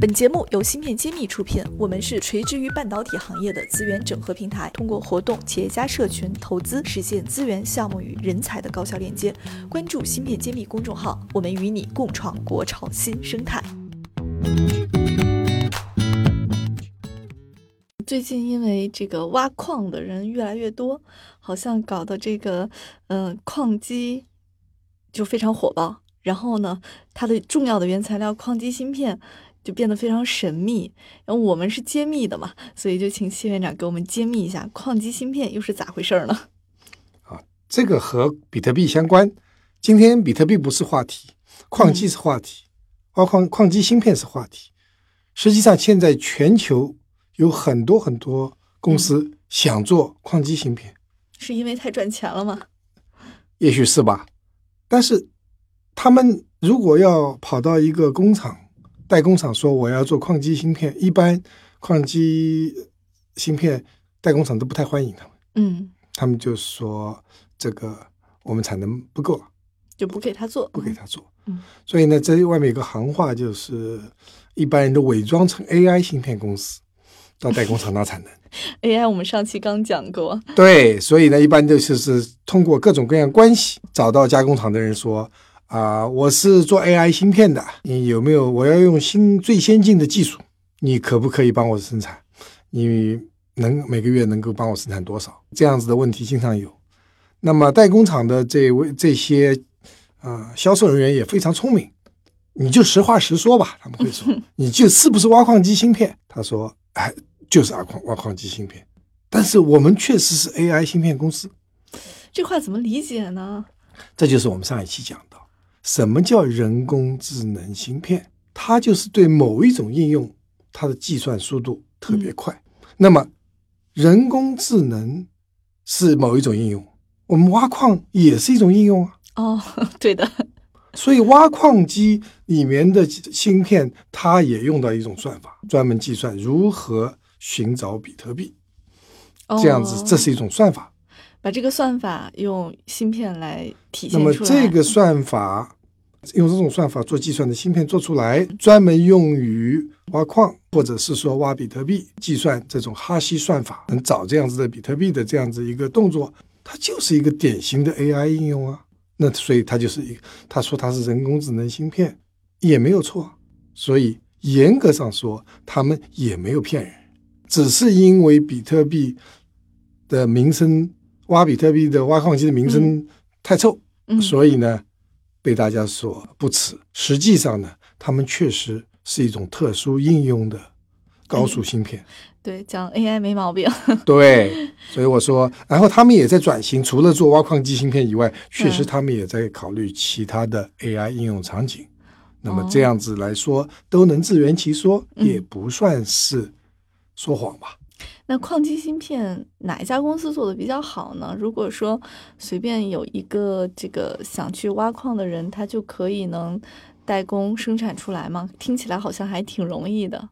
本节目由芯片揭秘出品，我们是垂直于半导体行业的资源整合平台，通过活动、企业家社群、投资，实现资源、项目与人才的高效链接。关注芯片揭秘公众号，我们与你共创国潮新生态。最近因为这个挖矿的人越来越多，好像搞得这个嗯矿机就非常火爆。然后呢，它的重要的原材料矿机芯片就变得非常神秘。然后我们是揭秘的嘛，所以就请谢院长给我们揭秘一下矿机芯片又是咋回事儿呢？啊，这个和比特币相关。今天比特币不是话题，矿机是话题，挖矿矿机芯片是话题。实际上，现在全球有很多很多公司想做矿机芯片，是因为太赚钱了吗？也许是吧，但是。他们如果要跑到一个工厂代工厂说我要做矿机芯片，一般矿机芯片代工厂都不太欢迎他们。嗯，他们就说这个我们产能不够了，就不给他做，不给他做。嗯，所以呢，这外面有个行话，就是一般人都伪装成 AI 芯片公司到代工厂拿产能。AI 我们上期刚讲过。对，所以呢，一般就是是通过各种各样关系找到加工厂的人说。啊，我是做 AI 芯片的，你有没有？我要用新最先进的技术，你可不可以帮我生产？你能每个月能够帮我生产多少？这样子的问题经常有。那么代工厂的这位这些啊销售人员也非常聪明，你就实话实说吧。他们会说，你就是不是挖矿机芯片？他说，哎，就是挖矿挖矿机芯片。但是我们确实是 AI 芯片公司。这话怎么理解呢？这就是我们上一期讲。什么叫人工智能芯片？它就是对某一种应用，它的计算速度特别快。那么，人工智能是某一种应用，我们挖矿也是一种应用啊。哦，对的。所以，挖矿机里面的芯片，它也用到一种算法，专门计算如何寻找比特币。这样子，这是一种算法。把这个算法用芯片来体现出来。那么这个算法用这种算法做计算的芯片做出来，专门用于挖矿，或者是说挖比特币，计算这种哈希算法能找这样子的比特币的这样子一个动作，它就是一个典型的 AI 应用啊。那所以它就是一个，他说它是人工智能芯片也没有错。所以严格上说，他们也没有骗人，只是因为比特币的名声。挖比特币的挖矿机的名声太臭，所以呢，被大家所不齿。实际上呢，他们确实是一种特殊应用的高速芯片。对，讲 AI 没毛病。对，所以我说，然后他们也在转型，除了做挖矿机芯片以外，确实他们也在考虑其他的 AI 应用场景。那么这样子来说，都能自圆其说，也不算是说谎吧。那矿机芯片哪一家公司做的比较好呢？如果说随便有一个这个想去挖矿的人，他就可以能代工生产出来吗？听起来好像还挺容易的。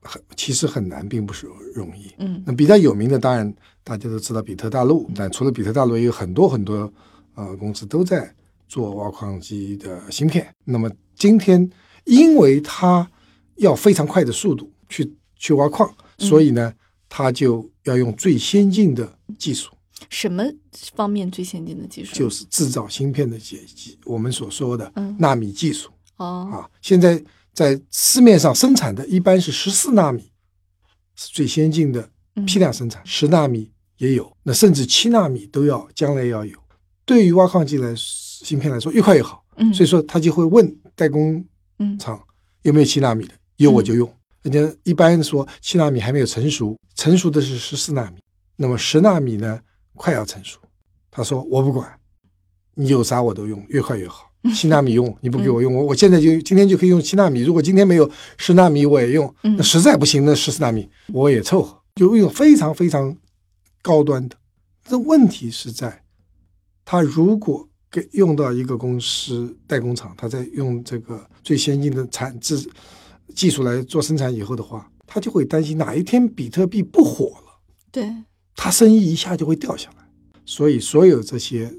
很其实很难，并不是容易。嗯，那比较有名的当然大家都知道比特大陆，但除了比特大陆，也有很多很多呃公司都在做挖矿机的芯片。那么今天因为它要非常快的速度去去挖矿，所以呢。它就要用最先进的技术，什么方面最先进的技术？就是制造芯片的技技，我们所说的纳米技术。哦，啊，现在在市面上生产的一般是十四纳米，是最先进的批量生产，十纳米也有，那甚至七纳米都要，将来要有。对于挖矿机来芯片来说，越快越好。嗯，所以说他就会问代工厂有没有七纳米的，有我就用。人家一般说七纳米还没有成熟，成熟的是十四纳米，那么十纳米呢快要成熟。他说我不管，你有啥我都用，越快越好。七纳米用 你不给我用，我我现在就今天就可以用七纳米。如果今天没有十纳米我也用，那实在不行那十四纳米我也凑合，就用非常非常高端的。这问题是在，他如果给用到一个公司代工厂，他在用这个最先进的产制。技术来做生产以后的话，他就会担心哪一天比特币不火了，对，他生意一下就会掉下来。所以，所有这些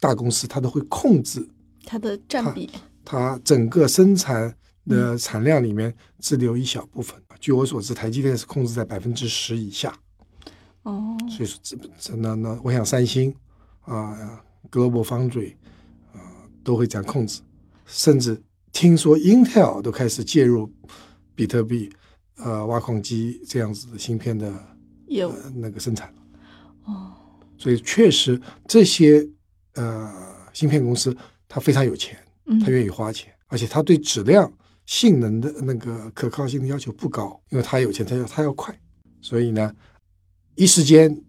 大公司，他都会控制它的占比，它整个生产的产量里面只留一小部分。据我所知，台积电是控制在百分之十以下。哦，所以说这这那那，我想三星啊、Global Foundry 啊、都会这样控制，甚至听说 Intel 都开始介入比特币呃挖矿机这样子的芯片的业务。呃那个生产。哦，所以确实这些呃芯片公司它非常有钱，嗯。它愿意花钱，而且它对质量、性能的那个可靠性的要求不高，因为它有钱，它要它要快，所以呢，一时间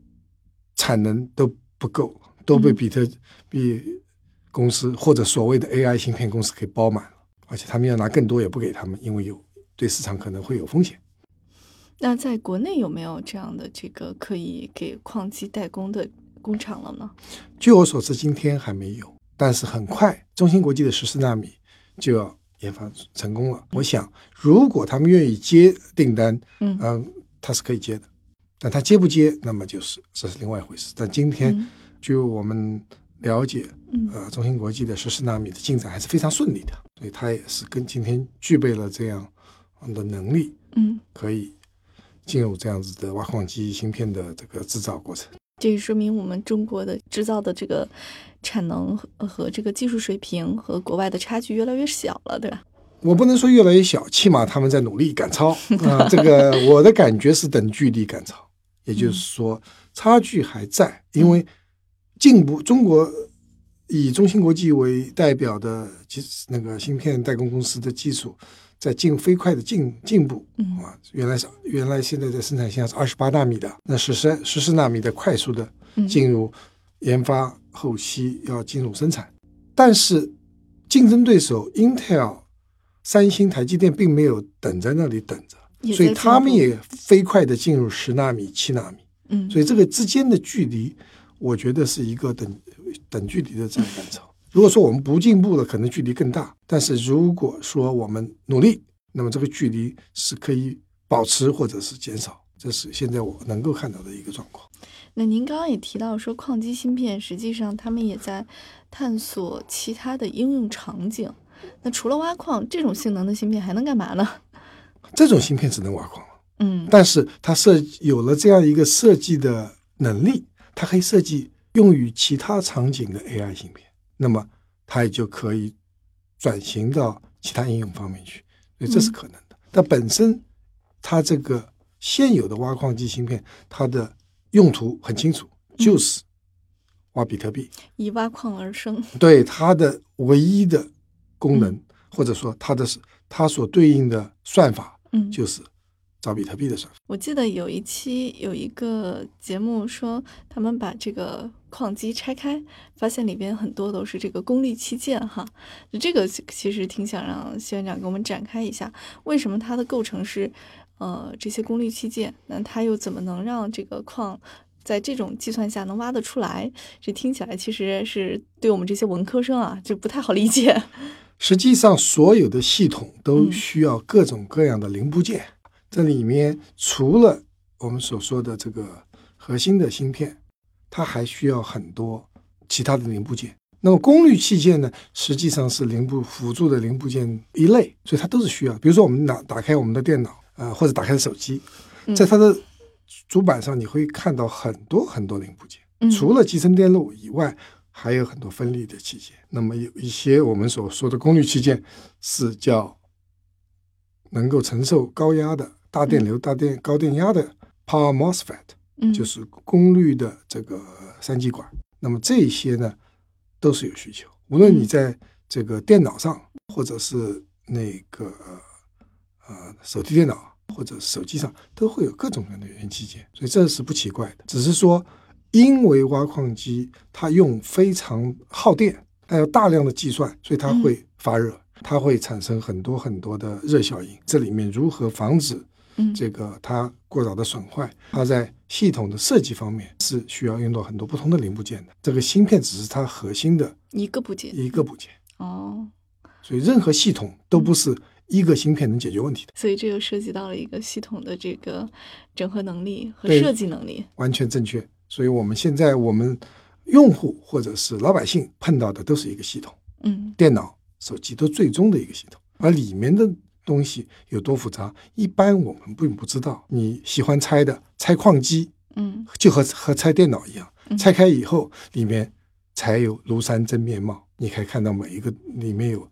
产能都不够，都被嗯。比特币公司或者所谓的 AI 芯片公司给包满了，而且他们要拿更多也不给他们，因为有对市场可能会有风险。那在国内有没有这样的这个可以给矿机代工的工厂了呢？据我所知，今天还没有，但是很快，中芯国际的十四纳米就要研发成功了。我想，如果他们愿意接订单，嗯嗯，他是可以接的。但他接不接，那么就是这是另外一回事。但今天，嗯据我们了解，嗯呃，中芯国际的十四纳米的进展还是非常顺利的，所以它也是跟今天具备了这样的能力，嗯，可以进入这样子的挖矿机芯片的这个制造过程。这也说明我们中国的制造的这个产能和和这个技术水平和国外的差距越来越小了，对吧？我不能说越来越小，起码他们在努力赶超 啊、这个我的感觉是等距离赶超，也就是说差距还在，因为进步中国以中芯国际为代表的技那个芯片代工公司的技术在进飞快的进进步嗯。啊，原来是原来现在的生产线是二十八纳米的，那十三十四纳米的快速的嗯。进入研发后期要进入生产，但是竞争对手 Intel、三星、台积电并没有等在那里等着，所以他们也飞快的进入十纳米、七纳米，嗯，所以这个之间的距离，我觉得是一个等等距离的这样范畴。如果说我们不进步了，可能距离更大；但是如果说我们努力，那么这个距离是可以保持或者是减少。这是现在我能够看到的一个状况。那您刚刚也提到说，矿机芯片实际上他们也在探索其他的应用场景。那除了挖矿，这种性能的芯片还能干嘛呢？这种芯片只能挖矿了，嗯但是它设有了这样一个设计的能力，它可以设计用于其他场景的 AI 芯片，那么它也就可以转型到其他应用方面去，所以这是可能的。但本身它这个现有的挖矿机芯片，它的用途很清楚，就是挖比特币。以挖矿而生。对它的唯一的功能，或者说它的它所对应的算法，嗯，就是找比特币的算法。我记得有一期有一个节目说，他们把这个矿机拆开，发现里边很多都是这个功率器件哈。这个其实挺想让谢院长给我们展开一下，为什么它的构成是呃这些功率器件，那它又怎么能让这个矿在这种计算下能挖得出来？这听起来其实是对我们这些文科生啊就不太好理解。实际上，所有的系统都嗯需要各种各样的零部件。这里面除了我们所说的这个核心的芯片，它还需要很多其他的零部件。那么功率器件呢，实际上是零部辅助的零部件一类，所以它都是需要。比如说，我们打打开我们的电脑，呃，或者打开手机，嗯在它的主板上你会看到很多很多零部件。嗯除了集成电路以外，还有很多分立的器件。那么有一些我们所说的功率器件是叫能够承受高压的大电流、大电高电压的 Power MOSFET，嗯就是功率的这个三极管。那么这些呢都是有需求，无论你嗯在这个电脑上，或者是那个呃手提电脑或者手机上，都会有各种各样的元器件，所以这是不奇怪的。只是说，因为挖矿机它用非常耗电，它有大量的计算，所以它会发热，它会产生很多很多的热效应。这里面如何防止嗯这个它过早的损坏，它在系统的设计方面是需要用到很多不同的零部件的。这个芯片只是它核心的一个部件一个部件，哦。所以任何系统都不是一个芯片能解决问题的。所以这又涉及到了一个系统的这个整合能力和设计能力。完全正确。所以我们现在我们用户或者是老百姓碰到的都是一个系统，嗯电脑、手机都最终的一个系统，而里面的东西有多复杂，一般我们并不知道。你喜欢拆的，拆矿机，嗯就和和拆电脑一样，嗯拆开以后里面才有庐山真面貌。你可以看到每一个里面有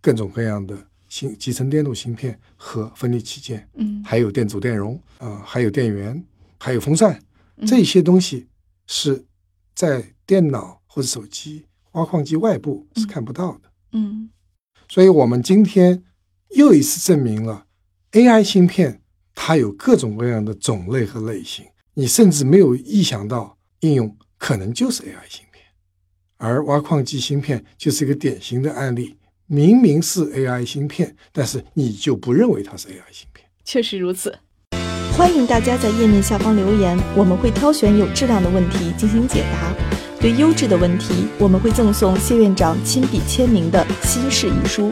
各种各样的芯集成电路芯片和分离器件，嗯还有电阻电容啊、还有电源，还有风扇，嗯这些东西是在电脑或者手机挖矿机外部是看不到的。嗯所以，我们今天又一次证明了 AI 芯片它有各种各样的种类和类型，你甚至没有意想到应用可能就是 AI 芯片，而挖矿机芯片就是一个典型的案例。明明是 AI 芯片，但是你就不认为它是 AI 芯片。确实如此。欢迎大家在页面下方留言，我们会挑选有质量的问题进行解答。对优质的问题，我们会赠送谢院长亲笔签名的新事一书。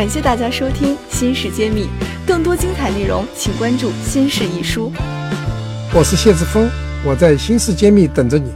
感谢大家收听《新事揭秘》，更多精彩内容请关注《新事一书》。我是谢志峰，我在新世揭秘等着你。